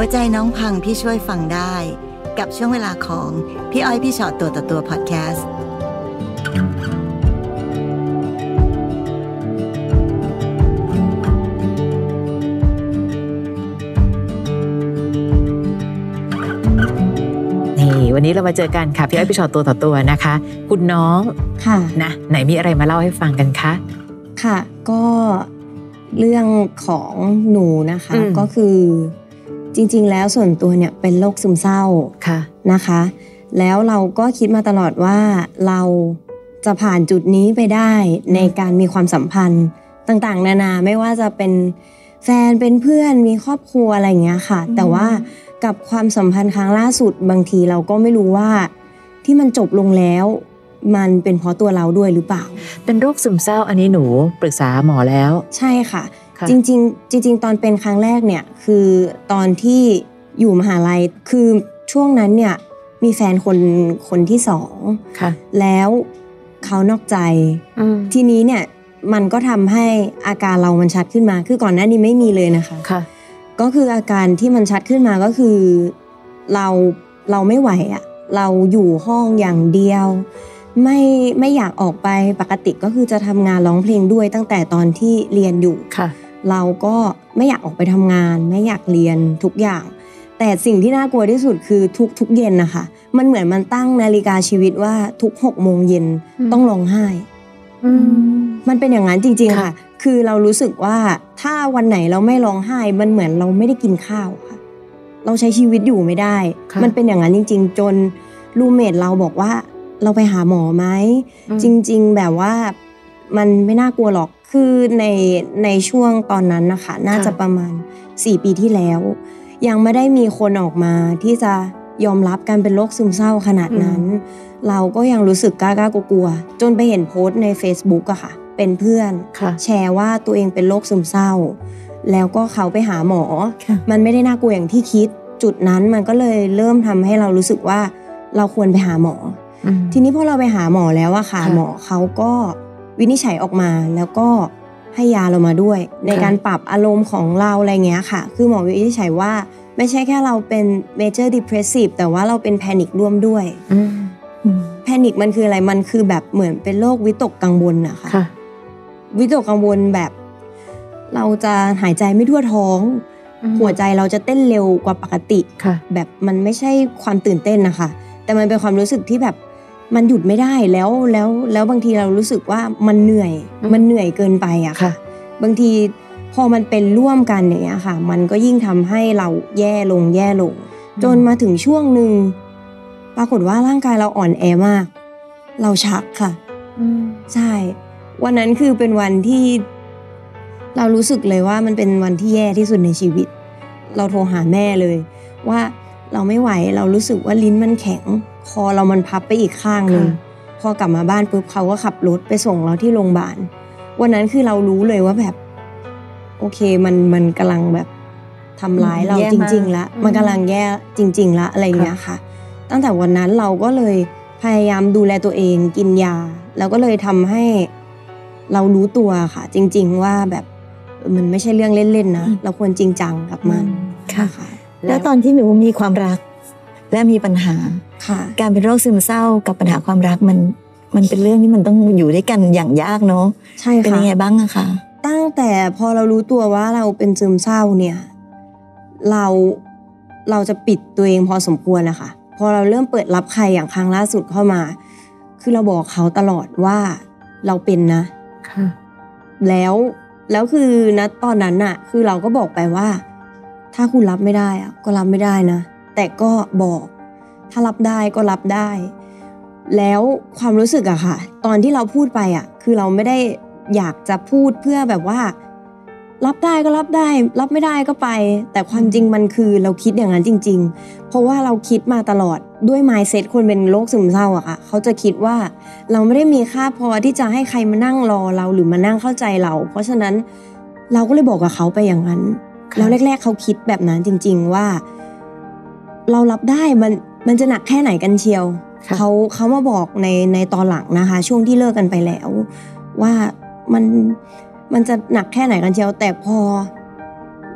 หัวใจน้องพังพี่ช่วยฟังได้ กับช่วงเวลาของพี่อ้อยพี่ชอตตัวต่อตัวพอดแคสต์นี่วันนี้เรามาเจอกันค่ะพี่อ้อยพี่ชอตตัวต่อตัวนะคะ คุณน้องค่ะนะไหนมีอะไรมาเล่าให้ฟังกันคะค่ะ ก็เรื่องของหนูนะคะอืมก็คือ จริง ๆ แล้วส่วนตัวเนี่ยเป็นโรคซึมเศร้าค่ะนะคะ แล้วเราก็คิดมาตลอดว่าเราจะผ่านจุดนี้ไปได้ในการมีความสัมพันธ์ต่างๆ นานาไม่ว่าจะเป็นแฟนเป็นเพื่อนมีครอบครัวอะไรอย่างเงี้ยค่ะ แต่ว่ากับความสัมพันธ์ครั้งล่าสุดบางทีเราก็ไม่รู้ว่าที่มันจบลงแล้วมันเป็นเพราะตัวเราด้วยหรือเปล่า เป็นโรคซึมเศร้าอันนี้หนูปรึกษาหมอแล้ว ใช่ค่ะค่ะ จริงๆ จริง ๆ ตอนเป็นครั้งแรกเนี่ยคือตอนที่อยู่มหาลัยคือช่วงนั้นเนี่ยมีแฟนคนคนที่สองค่ะแล้วเขานอกใจอืมทีนี้เนี่ยมันก็ทำให้อาการเรามันชัดขึ้นมา คือก่อนหน้านี้ไม่มีเลยนะคะค่ะ ก็คืออาการที่มันชัดขึ้นมาก็คือ เราเราไม่ไหวอะเราอยู่ห้องอย่างเดียว ไม่ไม่อยากออกไปปกติก็คือจะทำงานร้องเพลงด้วยตั้งแต่ตอนที่เรียนอยู่ค่ะ เราก็ไม่อยากออกไปทำงาน ไม่อยากเรียนทุกอย่าง แต่สิ่งที่น่ากลัวที่สุดคือทุกทุกเย็นนะคะ มันเหมือนมันตั้งนาฬิกาชีวิตว่าทุกหกโมงเย็นอืมต้องร้องไห้อืมมันเป็นอย่างนั้นจริงๆค่ะค่ะ คือเรารู้สึกว่าถ้าวันไหนเราไม่ร้องไห้ มันเหมือนเราไม่ได้กินข้าวค่ะ เราใช้ชีวิตอยู่ไม่ได้ค่ะมันเป็นอย่างนั้นจริง ๆ จนรูเมทเราบอกว่าเราไปหาหมอไหมอืมจริง ๆ แบบว่ามันไม่น่ากลัวหรอก คือในในช่วงตอนนั้นนะคะน่าจะประมาณ 4 ปีที่แล้ว ยังไม่ได้มีคนออกมาที่จะยอมรับการเป็นโรคซึมเศร้าขนาดนั้น เราก็ยังรู้สึกกล้าๆกลัวๆจนไปเห็นโพสต์ใน Facebook อะค่ะ เป็นเพื่อนค่ะแชร์ว่าตัวเองเป็นโรคซึมเศร้า แล้วก็เขาไปหาหมอค่ะมันไม่ได้น่ากลัวอย่างที่คิด จุดนั้นมันก็เลยเริ่มทำให้เรารู้สึกว่าเราควรไปหาหมออืมทีนี้พอเราไปหาหมอแล้วอะค่ะค่ะหมอเขาก็ วินิจฉัยออกมาแล้วก็ให้ยาเรามาด้วย ในค่ะการปรับอารมณ์ของเราอะไรเงี้ยค่ะ คือหมอวินิจฉัยว่าไม่ใช่แค่เราเป็น major depressive แต่ว่าเราเป็นแพนิคร่วมด้วยอืมแพนิคมันคืออะไรมันคือแบบเหมือนเป็นโรควิตกกังวลนะคะค่ะวิตกกังวลแบบ เราจะหายใจไม่ทั่วท้องอืมหัวใจเราจะเต้นเร็วกว่าปกติค่ะแบบมันไม่ใช่ความตื่นเต้นนะคะ แต่มันเป็นความรู้สึกที่แบบ มันหยุดไม่ได้แล้วแล้วแล้วบางทีเรารู้สึกว่ามันเหนื่อยอืมมันเหนื่อยเกินไปอะค่ะ บางทีพอมันเป็นร่วมกันอย่างเงี้ยค่ะ มันก็ยิ่งทำให้เราแย่ลงแย่ลง จนมาถึงช่วงหนึ่งปรากฏว่าร่างกายเราอ่อนแอมาก เราชักค่ะอืมใช่ วันนั้นคือเป็นวันที่ เรารู้สึกเลยว่ามันเป็นวันที่แย่ที่สุดในชีวิต เราโทรหาแม่เลย ว่าเราไม่ไหวเรารู้สึกว่าลิ้นมันแข็ง คอเรามันพับไปอีกข้างหนึ่งค่ะพอกลับมาบ้านปุ๊บเขาก็ขับรถไปส่งเราที่โรงพยาบาลวันนั้นคือเรารู้เลยว่าแบบ โอเคมันมันกำลังแบบทำร้ายเราแย่จมากริงๆละอืมมันกำลังแย่จริง ๆละอะไรอย่างเงี้ยค่ะ ตั้งแต่วันนั้นเราก็เลยพยายามดูแลตัวเองกินยา แล้วก็เลยทำให้เรารู้ตัวค่ะ จริง ๆ ว่าแบบเออมันไม่ใช่เรื่องเล่นๆนะอืมเราควรจริงจังกับมันค่ะค่ะ แล้วตอนที่หนูมีความรักและมีปัญหาค่ะ การเป็นโรคซึมเศร้ากับปัญหาความรักมันมันเป็นเรื่องที่มันต้องอยู่ด้วยกันอย่างยากเนาะใช่เป็นค่ะยังไงบ้างอะคะตั้งแต่พอเรารู้ตัวว่าเราเป็นซึมเศร้าเนี่ยเราเราจะปิดตัวเองพอสมควรนะคะพอเราเริ่มเปิดรับใครอย่างครั้งล่าสุดเข้ามา คือเราบอกเขาตลอดว่าเราเป็นนะค่ะแล้วแล้วคือณตอนนั้นน่ะ คือเราก็บอกไปว่า ถ้าคุณรับไม่ได้อะก็รับไม่ได้นะ แต่ก็บอก ถ้ารับได้ก็รับได้ แล้วความรู้สึกอะค่ะ ตอนที่เราพูดไปอะคือเราไม่ได้อยากจะพูดเพื่อแบบว่า รับได้ก็รับได้ รับไม่ได้ก็ไป แต่ความจริงมันคือเราคิดอย่างนั้นจริง ๆ เพราะว่าเราคิดมาตลอดด้วย mindset คนเป็นโรคซึมเศร้าอะค่ะเขาจะคิดว่าเราไม่ได้มีค่าพอที่จะให้ใครมานั่งรอเราหรือมานั่งเข้าใจเรา เพราะฉะนั้นเราก็เลยบอกกับเขาไปอย่างนั้นแล้วแรก ๆเขาคิดแบบนั้นจริง ๆว่า เรารับได้มัน มันจะหนักแค่ไหนกันเชียวค่ะเขาเขามาบอกในในตอนหลังนะคะ ช่วงที่เลิกกันไปแล้ว ว่ามันมันจะหนักแค่ไหนกันเชียว แต่พอ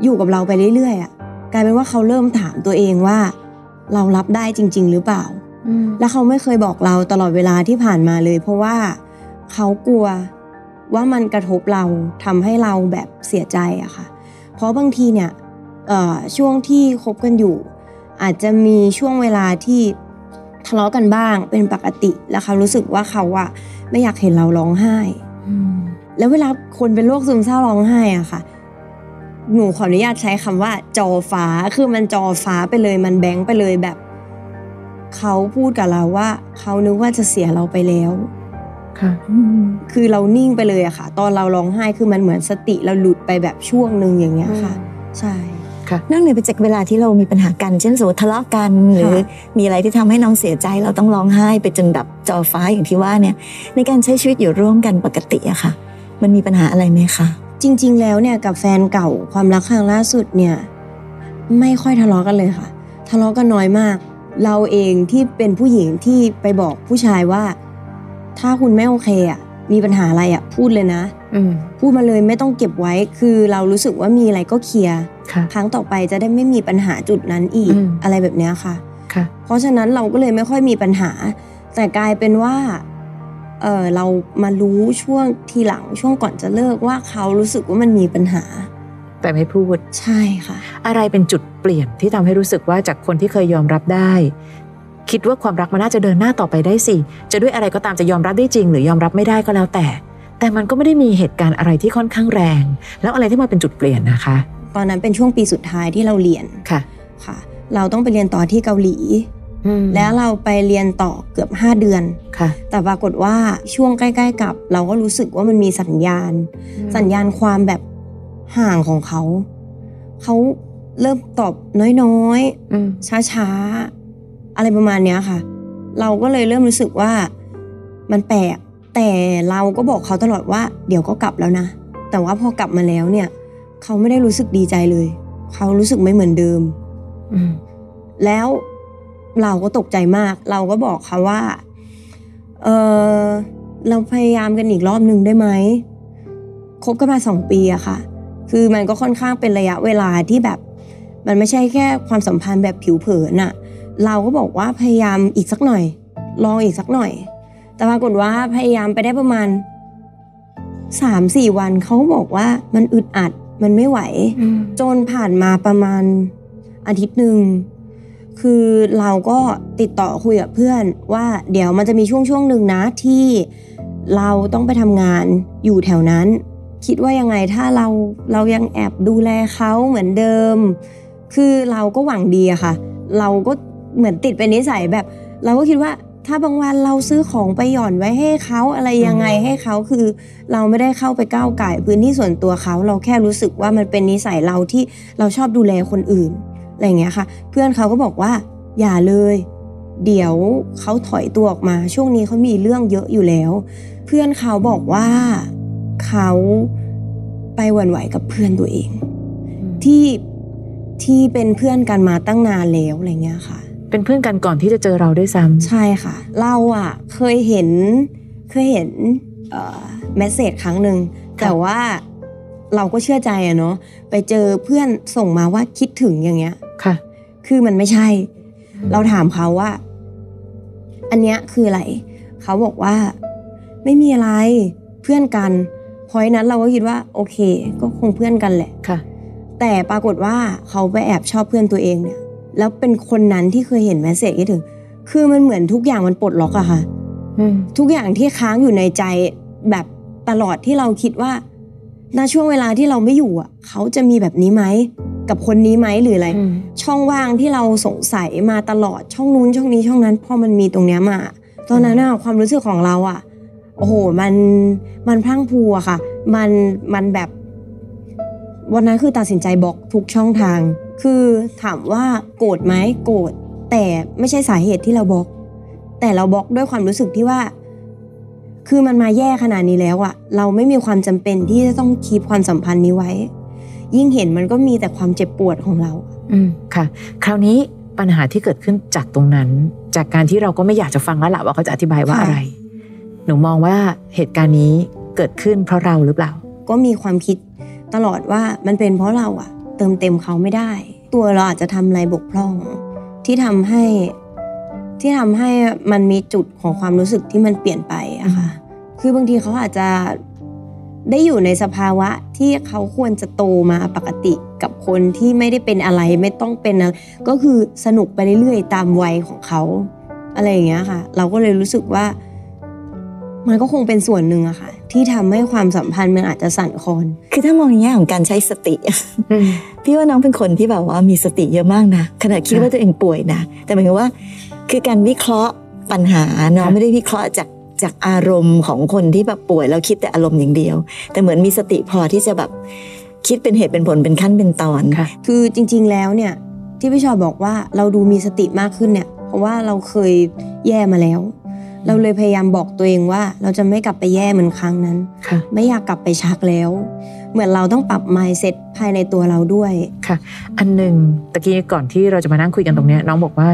อยู่กับเราไปเรื่อยๆอะกลายเป็นว่าเขาเริ่มถามตัวเองว่า เรารับได้จริง ๆ หรือเปล่าและเขาไม่เคยบอกเราตลอดเวลาที่ผ่านมาเลย เพราะว่าเขากลัวว่ามันกระทบเราทำให้เราแบบเสียใจอะค่ะ เพราะบางทีเนี่ยเอ่อช่วงที่คบกันอยู่ อาจจะมีช่วงเวลาที่ทะเลาะกันบ้างเป็นปกติแล้วเขารู้สึกว่าเขาอะไม่อยากเห็นเราร้องไห้แล้วเวลาคนเป็นโรคซึมเศร้าร้องไห้อะค่ะ หนูขออนุญาตใช้คำว่า จอฟ้าคือมันจอฟ้าไปเลย มันแบงค์ไปเลยแบบเขาพูดกับเราว่าเขานึกว่าจะเสียเราไปแล้ว ค่ะ คือเรานิ่งไปเลยอะค่ะ ตอนเราร้องไห้คือมันเหมือนสติเราหลุดไปแบบช่วงหนึ่งอย่างเงี้ยค่ะ ใช่ นอกเหนือไปจากเวลาที่เรามีปัญหากัน เช่นสมมติทะเลาะกัน หรือมีอะไรที่ทำให้น้องเสียใจ เราต้องร้องไห้ไปจนแบบจอฟ้าอย่างที่ว่าเนี่ย ในการใช้ชีวิตอยู่ร่วมกันปกติอะค่ะ มันมีปัญหาอะไรไหมคะจริง ๆ แล้วเนี่ยกับแฟนเก่าความรักครั้งล่าสุดเนี่ยไม่ค่อยทะเลาะกันเลยค่ะ ทะเลาะกันน้อยมาก เราเองที่เป็นผู้หญิงที่ไปบอกผู้ชายว่า ถ้าคุณไม่โอเคอะ มีปัญหาอะไรอะพูดเลยนะอืมพูดมาเลยไม่ต้องเก็บไว้ คือเรารู้สึกว่ามีอะไรก็เคลียร์ค่ะครั้งต่อไปจะได้ไม่มีปัญหาจุดนั้นอีกอืมอะไรแบบเนี้ยค่ะค่ะ เพราะฉะนั้นเราก็เลยไม่ค่อยมีปัญหา แต่กลายเป็นว่าเออเรามารู้ช่วงทีหลังช่วงก่อนจะเลิกว่าเขารู้สึกว่ามันมีปัญหา แต่ไม่พูดใช่ค่ะ อะไรเป็นจุดเปลี่ยนที่ทำให้รู้สึกว่าจากคนที่เคยยอมรับได้ คิดว่าความรักมันน่าจะเดินหน้าต่อไปได้สิ จะด้วยอะไรก็ตามจะยอมรับได้จริง หรือยอมรับไม่ได้ก็แล้วแต่ แต่มันก็ไม่ได้มีเหตุการณ์อะไรที่ค่อนข้างแรง แล้วอะไรที่มาเป็นจุดเปลี่ยนนะคะ ตอนนั้นเป็นช่วงปีสุดท้ายที่เราเรียนค่ะค่ะ เราต้องไปเรียนต่อที่เกาหลีอืมแล้วเราไปเรียนต่อเกือบ 5 เดือนค่ะ แต่ปรากฏว่าช่วงใกล้ ๆ กับ เราก็รู้สึกว่ามันมีสัญญาณ สัญญาณความแบบห่างของเขา เขาเริ่มตอบน้อยอืมๆช้าๆ อะไรประมาณเนี้ยค่ะ เราก็เลยเริ่มรู้สึกว่ามันแปลกแต่เราก็บอกเขาตลอดว่า เดี๋ยวก็กลับแล้วนะ แต่ว่าพอกลับมาแล้วเนี่ย เขาไม่ได้รู้สึกดีใจเลย เขารู้สึกไม่เหมือนเดิมอืมแล้วเราก็ตกใจมาก เราก็บอกเขาว่า เออเราพยายามกันอีกรอบหนึ่งได้ไหมคบกันมาสองปีอะค่ะ คือมันก็ค่อนข้างเป็นระยะเวลาที่แบบ มันไม่ใช่แค่ความสัมพันธ์แบบผิวเผินอะ เราก็บอกว่าพยายามอีกสักหน่อย ลองอีกสักหน่อย แต่ปรากฏว่าพยายามไปได้ประมาณสามสี่วันเขาก็บอกว่ามันอึดอัดมันไม่ไหว จนผ่านมาประมาณอาทิตย์หนึ่งคือเราก็ติดต่อคุยกับเพื่อนว่าเดี๋ยวมันจะมีช่วงช่วงหนึ่งนะที่เราต้องไปทำงานอยู่แถวนั้น คิดว่ายังไงถ้าเราเรายังแอบดูแลเขาเหมือนเดิม คือเราก็หวังดีอะค่ะ เราก็ เหมือนติดเป็นนิสัยแบบ เราก็คิดว่าถ้าบางวันเราซื้อของไปหย่อนไว้ให้เขาอะไรยังไงให้เขาคือ เราไม่ได้เข้าไปก้าวไก่ายพื้นที่ส่วนตัวเขา เราแค่รู้สึกว่ามันเป็นนิสัยเราที่เราชอบดูแลคนอื่นอะไรอย่างเงี้ยค่ะ เพื่อนเขาก็บอกว่า อย่าเลย เดี๋ยวเขาถอยตัวออกมา ช่วงนี้เขามีเรื่องเยอะอยู่แล้ว เพื่อนเขาบอกว่าเขาไปหวั่นไหวกับเพื่อนตัวเอง ที่ที่เป็นเพื่อนกันมาตั้งนานแล้วอะไรเงี้ยค่ะ เป็นเพื่อนกันก่อนที่จะเจอเราด้วยซ้ำใช่ค่ะ เราอะเคยเห็นเคยเห็นเอ่อเมสเซจครั้งหนึ่งแต่ว่าเราก็เชื่อใจอะเนาะไปเจอเพื่อนส่งมาว่าคิดถึงอย่างเงี้ยค่ะ คือมันไม่ใช่ เราถามเขาว่า อันเนี้ยคืออะไรเขาบอกว่าไม่มีอะไรเพื่อนกันพอยนั้นเราก็คิดว่า โอเค ก็คงเพื่อนกันแหละค่ะ แต่ปรากฏว่าเขาไปแอบชอบเพื่อนตัวเองเนี่ย แล้วเป็นคนนั้นที่เคยเห็นแมสเซจคิดถึง คือมันเหมือนทุกอย่างมันปลดล็อกอะค่ะอืมทุกอย่างที่ค้างอยู่ในใจแบบตลอดที่เราคิดว่าณช่วงเวลาที่เราไม่อยู่อะเขาจะมีแบบนี้ไหมกับคนนี้ไหมหรืออะไรอืมช่องว่างที่เราสงสัยมาตลอดช่องนู้นช่องนี้ช่องนั้นพอมันมีตรงเนี้ยมา ตอนนั้นอะความรู้สึกของเราอะโอ้โหมันมันพรั่งพรูอะค่ะ มันมันแบบ วันนั้นคือตัดสินใจบล็อกทุกช่องทาง คือถามว่าโกรธไหมโกรธแต่ไม่ใช่สาเหตุที่เราบล็อก แต่เราบล็อกด้วยความรู้สึกที่ว่า คือมันมาแย่ขนาดนี้แล้วอะเราไม่มีความจำเป็นที่จะต้องคีบความสัมพันธ์นี้ไว้ ยิ่งเห็นมันก็มีแต่ความเจ็บปวดของเรา อืมค่ะ คราวนี้ปัญหาที่เกิดขึ้นจากตรงนั้น จากการที่เราก็ไม่อยากจะฟังแล้วล่ะว่าเขาจะอธิบายว่าค่ะอะไร หนูมองว่าเหตุการณ์นี้เกิดขึ้นเพราะเราหรือเปล่า ก็มีความคิดตลอดว่ามันเป็นเพราะเราอะ เติมเต็มเขาไม่ได้ ตัวเราอาจจะทำอะไรบกพร่อง ที่ทำให้ที่ทำให้มันมีจุดของความรู้สึกที่มันเปลี่ยนไปอะค่ะ คือบางทีเขาอาจจะได้อยู่ในสภาวะที่เขาควรจะโตมาปกติกับคนที่ไม่ได้เป็นอะไรไม่ต้องเป็นอะไรก็คือสนุกไปเรื่อยๆ ตามวัยของเขา อะไรอย่างเงี้ยค่ะ เราก็เลยรู้สึกว่า มันก็คงเป็นส่วนหนึ่งอะค่ะ ที่ทำให้ความสัมพันธ์มันอาจจะสั่นคลอน คือถ้ามองในแง่ของการใช้สติอืมพี่ว่าน้องเป็นคนที่แบบว่ามีสติเยอะมากนะขณะคิดว่าตัวเองป่วยนะ แต่หมายถึงว่า คือการวิเคราะห์ปัญหาน้องค่ะไม่ได้วิเคราะห์จากจากอารมณ์ของคนที่แบบป่วยแล้วคิดแต่อารมณ์อย่างเดียว แต่เหมือนมีสติพอที่จะแบบคิดเป็นเหตุเป็นผลเป็นขั้นเป็นตอนค่ะคือจริง ๆ แล้วเนี่ยที่พี่ชอบอกว่าเราดูมีสติมากขึ้นเนี่ย เพราะว่าเราเคยแย่มาแล้ว เราเลยพยายามบอกตัวเองว่า เราจะไม่กลับไปแย่เหมือนครั้งนั้นค่ะไม่อยากกลับไปชักแล้ว เหมือนเราต้องปรับ mindset ภายในตัวเราด้วยค่ะ อันหนึ่งตะกี้ก่อนที่เราจะมานั่งคุยกันตรงเนี้ยน้องบอกว่า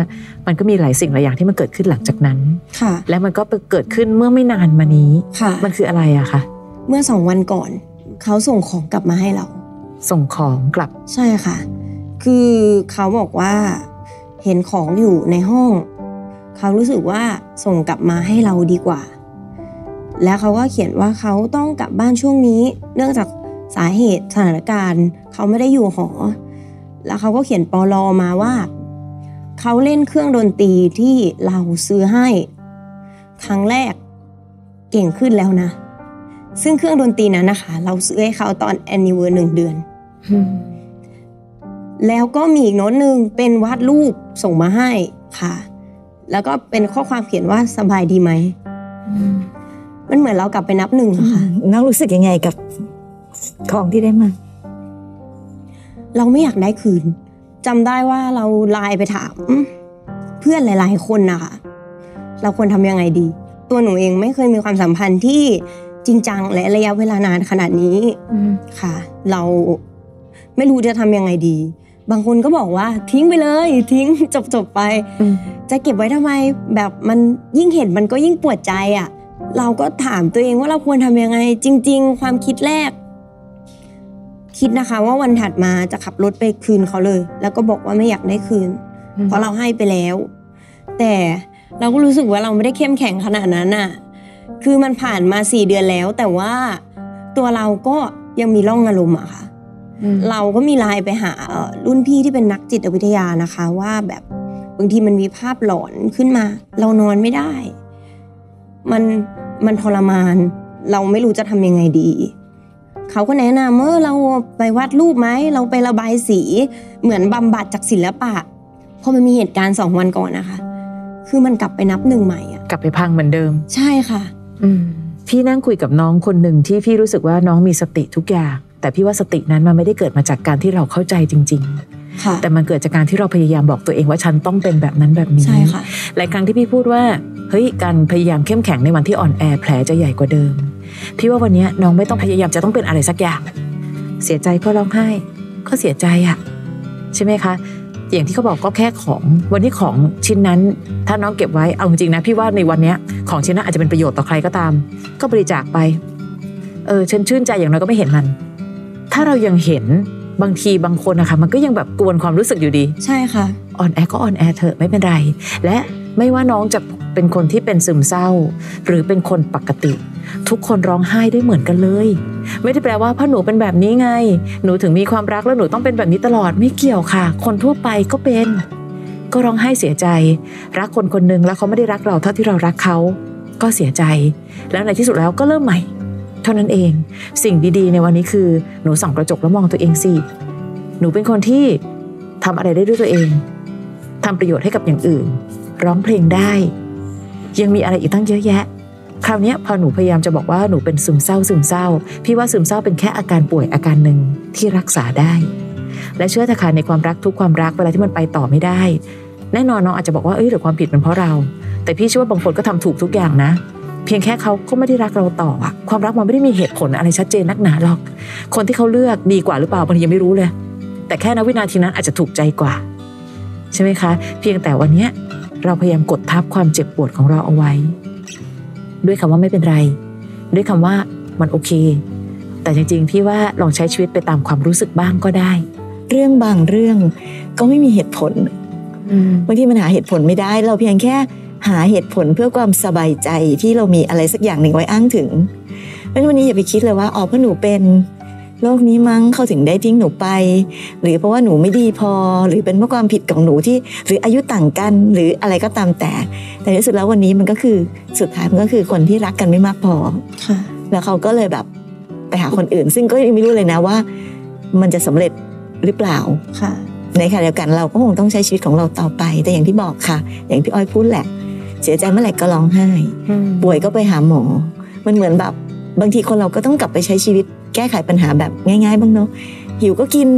มันก็มีหลายสิ่งหลายอย่างที่มันเกิดขึ้นหลังจากนั้นค่ะ และมันก็เกิดขึ้นเมื่อไม่นานมานี้ค่ะ มันคืออะไรอะคะเมื่อสองวันก่อน เขาส่งของกลับมาให้เรา ส่งของกลับใช่ค่ะ คือเขาบอกว่าเห็นของอยู่ในห้อง เขารู้สึกว่าส่งกลับมาให้เราดีกว่า แล้วเขาก็เขียนว่าเขาต้องกลับบ้านช่วงนี้ เนื่องจากสาเหตุสถานการณ์ เขาไม่ได้อยู่หอ แล้วเขาก็เขียนปลอมาว่า เขาเล่นเครื่องดนตรีที่เราซื้อให้ ครั้งแรกเก่งขึ้นแล้วนะ ซึ่งเครื่องดนตรีนั้นนะคะ เราซื้อให้เขาตอนแอนนิเวอร์หนึ่งเดือนแล้วก็มีอีกโน้ตหนึ่งเป็นวาดรูปส่งมาให้ค่ะ แล้วก็เป็นข้อความเขียนว่าสบายดีไหม มันเหมือนเรากลับไปนับหนึ่งอะค่ะ น้องรู้สึกยังไงกับของที่ได้มา เราไม่อยากได้คืนจำได้ว่าเราไลน์ไปถาม เพื่อนหลาย ๆ คนนะคะเราควรทำยังไงดี ตัวหนูเองไม่เคยมีความสัมพันธ์ที่จริงจังและระยะเวลานานขนาดนี้ค่ะ เราไม่รู้จะทำยังไงดี บางคนก็บอกว่าทิ้งไปเลย ทิ้งจบจบๆไปอืมจะเก็บไว้ทำไม แบบมันยิ่งเห็นมันก็ยิ่งปวดใจอะ่ะ เราก็ถามตัวเองว่าเราควรทำยังไง จริง ๆ ความคิดแรก คิดนะคะ ว่าวันถัดมาจะขับรถไปคืนเขาเลย แล้วก็บอกว่าไม่อยากได้คืน เพราะเราให้ไปแล้ว แต่เราก็รู้สึกว่าเราไม่ได้เข้มแข็งขนาดนั้นน่ะ คือมันผ่านมาสี่เดือนแล้ว แต่ว่าตัวเราก็ยังมีร่องอารมณ์อะค่ะ เราก็มีไลน์ไปหาเอ่อรุ่นพี่ที่เป็นนักจิตวิทยานะคะ ว่าแบบบางทีมันมีภาพหลอนขึ้นมา เรานอนไม่ได้ มันมันทรมาน เราไม่รู้จะทำยังไงดีเขาก็แนะนำเมื่อเราไปวาดรูปไหมเราไประบายสี เหมือนบำบัดจากศิลปะพอมันมีเหตุการณ์สองวันก่อนนะคะ คือมันกลับไปนับหนึ่งใหม่อะกลับไปพังเหมือนเดิม ใช่ค่ะ อืมพี่นั่งคุยกับน้องคนหนึ่งที่พี่รู้สึกว่าน้องมีสติทุกอย่าง แต่พี่ว่าสตินั้นมันไม่ได้เกิดมาจากการที่เราเข้าใจจริงค่ะๆแต่มันเกิดจากการที่เราพยายามบอกตัวเองว่าฉันต้องเป็นแบบนั้นแบบนี้ใช่ค่ะหลายครั้งที่พี่พูดว่าเฮ้ยการพยายามเข้มแข็งในวันที่อ่อนแอแผลจะใหญ่กว่าเดิม พี่ว่าวันเนี้ยน้องไม่ต้องพยายามจะต้องเป็นอะไรสักอย่าง เสียใจก็ร้องไห้ ก็เสียใจอะใช่ไหมคะอย่างที่เขาบอกก็แค่ของวันนี้ของชิ้นนั้น ถ้าน้องเก็บไว้เอาจริงๆนะพี่ว่าในวันเนี้ยของชิ้นนั้นอาจจะเป็นประโยชน์ต่อใครก็ตาม ก็บริจาคไป เออฉันชื่นใจอย่างน้อยก็ไม่เห็นมัน ถ้าเรายังเห็นบางทีบางคนนะคะมันก็ยังแบบกวนความรู้สึกอยู่ดี ใช่ค่ะอ่อนแอก็อ่อนแอเถอะไม่เป็นไร และไม่ว่าน้องจะเป็นคนที่เป็นซึมเศร้า หรือเป็นคนปกติ ทุกคนร้องไห้ได้เหมือนกันเลย ไม่ได้แปลว่าเพราะหนูเป็นแบบนี้ไง หนูถึงมีความรักแล้วหนูต้องเป็นแบบนี้ตลอดไม่เกี่ยวค่ะ คนทั่วไปก็เป็น ก็ร้องไห้เสียใจ รักคนคนหนึ่งแล้วเขาไม่ได้รักเราเท่าที่เรารักเขาก็เสียใจ แล้วในที่สุดแล้วก็เริ่มใหม่ เท่านั้นเอง สิ่งดีๆ ในวันนี้คือหนูส่องกระจกแล้วมองตัวเองสิหนูเป็นคนที่ทำอะไรได้ด้วยตัวเองทำประโยชน์ให้กับอย่างอื่น ร้องเพลงได้ ยังมีอะไรอีกตั้งเยอะแยะ คราวนี้พอหนูพยายามจะบอกว่าหนูเป็นซึมเศร้าซึมเศร้า พี่ว่าซึมเศร้าเป็นแค่อาการป่วยอาการหนึ่งที่รักษาได้ และเชื่อเถอะค่ะในความรักทุกความรักเวลาที่มันไปต่อไม่ได้ แน่นอนน้องอาจจะบอกว่าเอ้ยหรือความผิดเป็นเพราะเรา แต่พี่เชื่อว่าบางคนก็ทำถูกทุกอย่างนะ เพียงแค่เขาก็ไม่ได้รักเราต่ออะความรักมันไม่ได้มีเหตุผลอะไรชัดเจนนักหนาหรอก คนที่เขาเลือกดีกว่าหรือเปล่าบางทียังไม่รู้เลย แต่แค่ณวินาทีนั้นอาจจะถูกใจกว่า ใช่ไหมคะ เพียงแต่วันเนี้ยเราพยายามกดทับความเจ็บปวดของเราเอาไว้ ด้วยคำว่าไม่เป็นไร ด้วยคำว่ามันโอเค แต่จริงๆพี่ว่าลองใช้ชีวิตไปตามความรู้สึกบ้างก็ได้ เรื่องบางเรื่องก็ไม่มีเหตุผลบางทีมันหาเหตุผลไม่ได้ เราเพียงแค่ หาเหตุผลเพื่อความสบายใจที่เรามีอะไรสักอย่างหนึ่งไว้อ้างถึงเพราะฉะนั้นวันนี้อย่าไปคิดเลยว่าอ๋อเพราะหนูเป็นโลกนี้มั้งเขาถึงได้ทิ้งหนูไป หรือเพราะว่าหนูไม่ดีพอ หรือเป็นเพราะความผิดของหนูที่ หรืออายุต่างกันหรืออะไรก็ตามแต่ แต่ที่สุดแล้ววันนี้มันก็คือสุดท้ายมันก็คือคนที่รักกันไม่มากพอค่ะแล้วเขาก็เลยแบบไปหาคนอื่น ซึ่งก็ยังไม่รู้เลยนะว่า มันจะสำเร็จหรือเปล่าค่ะในขณะเดียวกันเราก็คงต้องใช้ชีวิตของเราต่อไป แต่อย่างที่บอกค่ะ อย่างที่อ้อยพูดแหละ เสียใจเมื่อไหร่ก็ร้องไห้ ป่วยก็ไปหาหมอ มันเหมือนแบบบางทีคนเราก็ต้องกลับไปใช้ชีวิตแก้ไขปัญหาแบบง่าย ๆ บ้างเนาะหิวก็กิน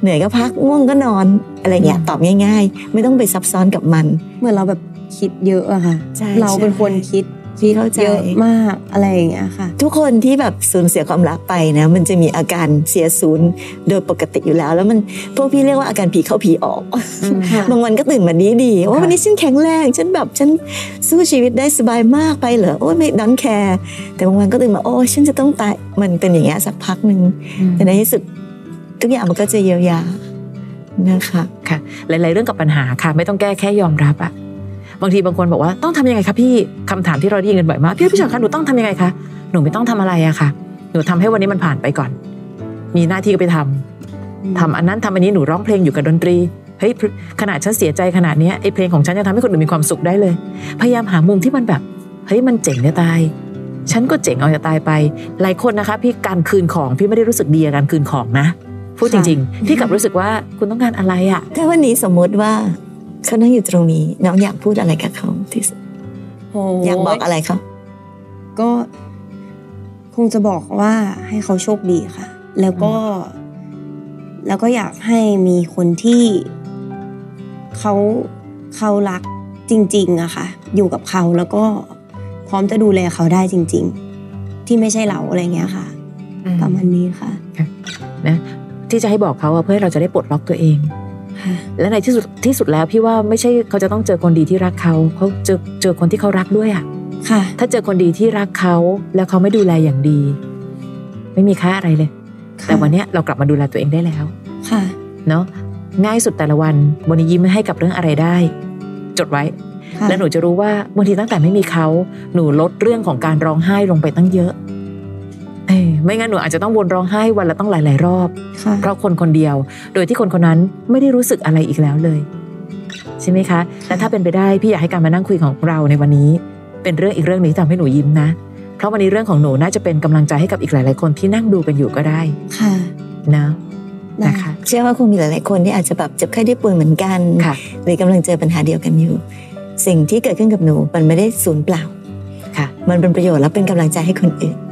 เหนื่อยก็พักง่วงก็นอนอะไรเงี้ยตอบง่าย ๆ ไม่ต้องไปซับซ้อนกับมันเหมือนเราแบบคิดเยอะอะค่ะใช่เราเป็นคนคิด พี่เข้าใจเยอะมากอะไรอย่างเงี้ยค่ะ ทุกคนที่แบบสูญเสียความรักไปนะมันจะมีอาการเสียศูนย์โดยปกติอยู่แล้ว แล้วมันพวกพี่เรียกว่าอาการผีเข้าผีออกค่ะบางวันก็ตื่นมาดีดีๆว่าค่ะวันนี้ฉันแข็งแรงฉันแบบฉันสู้ชีวิตได้สบายมากไปเหรอโอ้ยไม่ดันแคร์แต่บางวันก็ตื่นมาโอ้ยฉันจะต้องตายมันเป็นอย่างเงี้ยสักพักหนึ่งแต่ในที่สุดทุกอย่างมันก็จะเยียวยานะคะค่ะ หลาย ๆ เรื่องกับปัญหาค่ะ ไม่ต้องแก้แค่ยอมรับอะ บางทีบางคนบอกว่าต้องทำยังไงคะพี่คำถามที่เราได้ยินกันบ่อยมากพี่พี่ชอตคะหนูต้องทำยังไงคะหนูไม่ต้องทำอะไรอะค่ะ หนูทำให้วันนี้มันผ่านไปก่อน มีหน้าที่ก็ไปทำทำอันนั้นทำอันนี้หนูร้องเพลงอยู่กับดนตรีเฮ้ยขนาดฉันเสียใจขนาดเนี้ยไอ้เพลงของฉันยังทำให้คนอื่นมีความสุขได้เลย พยายามหามุมที่มันแบบเฮ้ยมันเจ๋งจะตาย ฉันก็เจ๋งเอาจะตายไป หลายคนนะคะพี่การคืนของพี่ไม่ได้รู้สึกดีกับการคืนของนะ พูดจริง ๆ พี่กลับรู้สึกว่าคุณต้องการอะไรอะถ้าวันนี้สมมติว่า เขานั่งอยู่ตรงนี้ น้องอยากพูดอะไรกับเขาที่สุดโอ้อยากบอกอะไรเขาก็คงจะบอกว่าให้เขาโชคดีค่ะ แล้วก็ แล้วก็อยากให้มีคนที่เขาเขารักจริงๆอะค่ะ อยู่กับเขาแล้วก็พร้อมจะดูแลเขาได้จริง ๆ ที่ไม่ใช่เราอะไรเงี้ยค่ะประมาณนี้ค่ะนะที่จะให้บอกเขาอะเพื่อให้เราจะได้ปลดล็อกตัวเองค่ะ และในที่สุดที่สุดแล้วพี่ว่าไม่ใช่เขาจะต้องเจอคนดีที่รักเขาเขาเจอเจอคนที่เขารักด้วยอะค่ะ ถ้าเจอคนดีที่รักเขาแล้วเขาไม่ดูแลอย่างดี ไม่มีค่าอะไรเลย แต่วันเนี้ยเรากลับมาดูแลตัวเองได้แล้วค่ะเนาะง่ายสุดแต่ละวันวันนี้ยิ้มให้กับเรื่องอะไรได้ จดไว้ค่ะแล้วหนูจะรู้ว่าบางทีตั้งแต่ไม่มีเขาหนูลดเรื่องของการร้องไห้ลงไปตั้งเยอะเอ้ย ไม่งั้นหนูอาจจะต้องวนร้องไห้วันละต้องหลาย ๆ รอบค่ะเพราะคนคนเดียว โดยที่คนคนนั้นไม่ได้รู้สึกอะไรอีกแล้วเลย ใช่ไหมคะและถ้าเป็นไปได้พี่อยากให้การมานั่งคุยของเราในวันนี้ เป็นเรื่องอีกเรื่องหนี้ทำให้หนูยิ้มนะ เพราะวันนี้เรื่องของหนูน่าจะเป็นกำลังใจให้กับอีกหลาย ๆ คนที่นั่งดูกันอยู่ก็ได้ ค่ะนะได้นะคะเชื่อว่าคงมีหลาย ๆ คนที่อาจจะแบบเจ็บไข้ได้ป่วยเหมือนกันค่ะหรือกำลังเจอปัญหาเดียวกันอยู่ สิ่งที่เกิดขึ้นกับหนูมันไม่ได้สูญเปล่าค่ะ มันเป็นประโยชน์และเป็นกำลังใจให้คนอื่นได้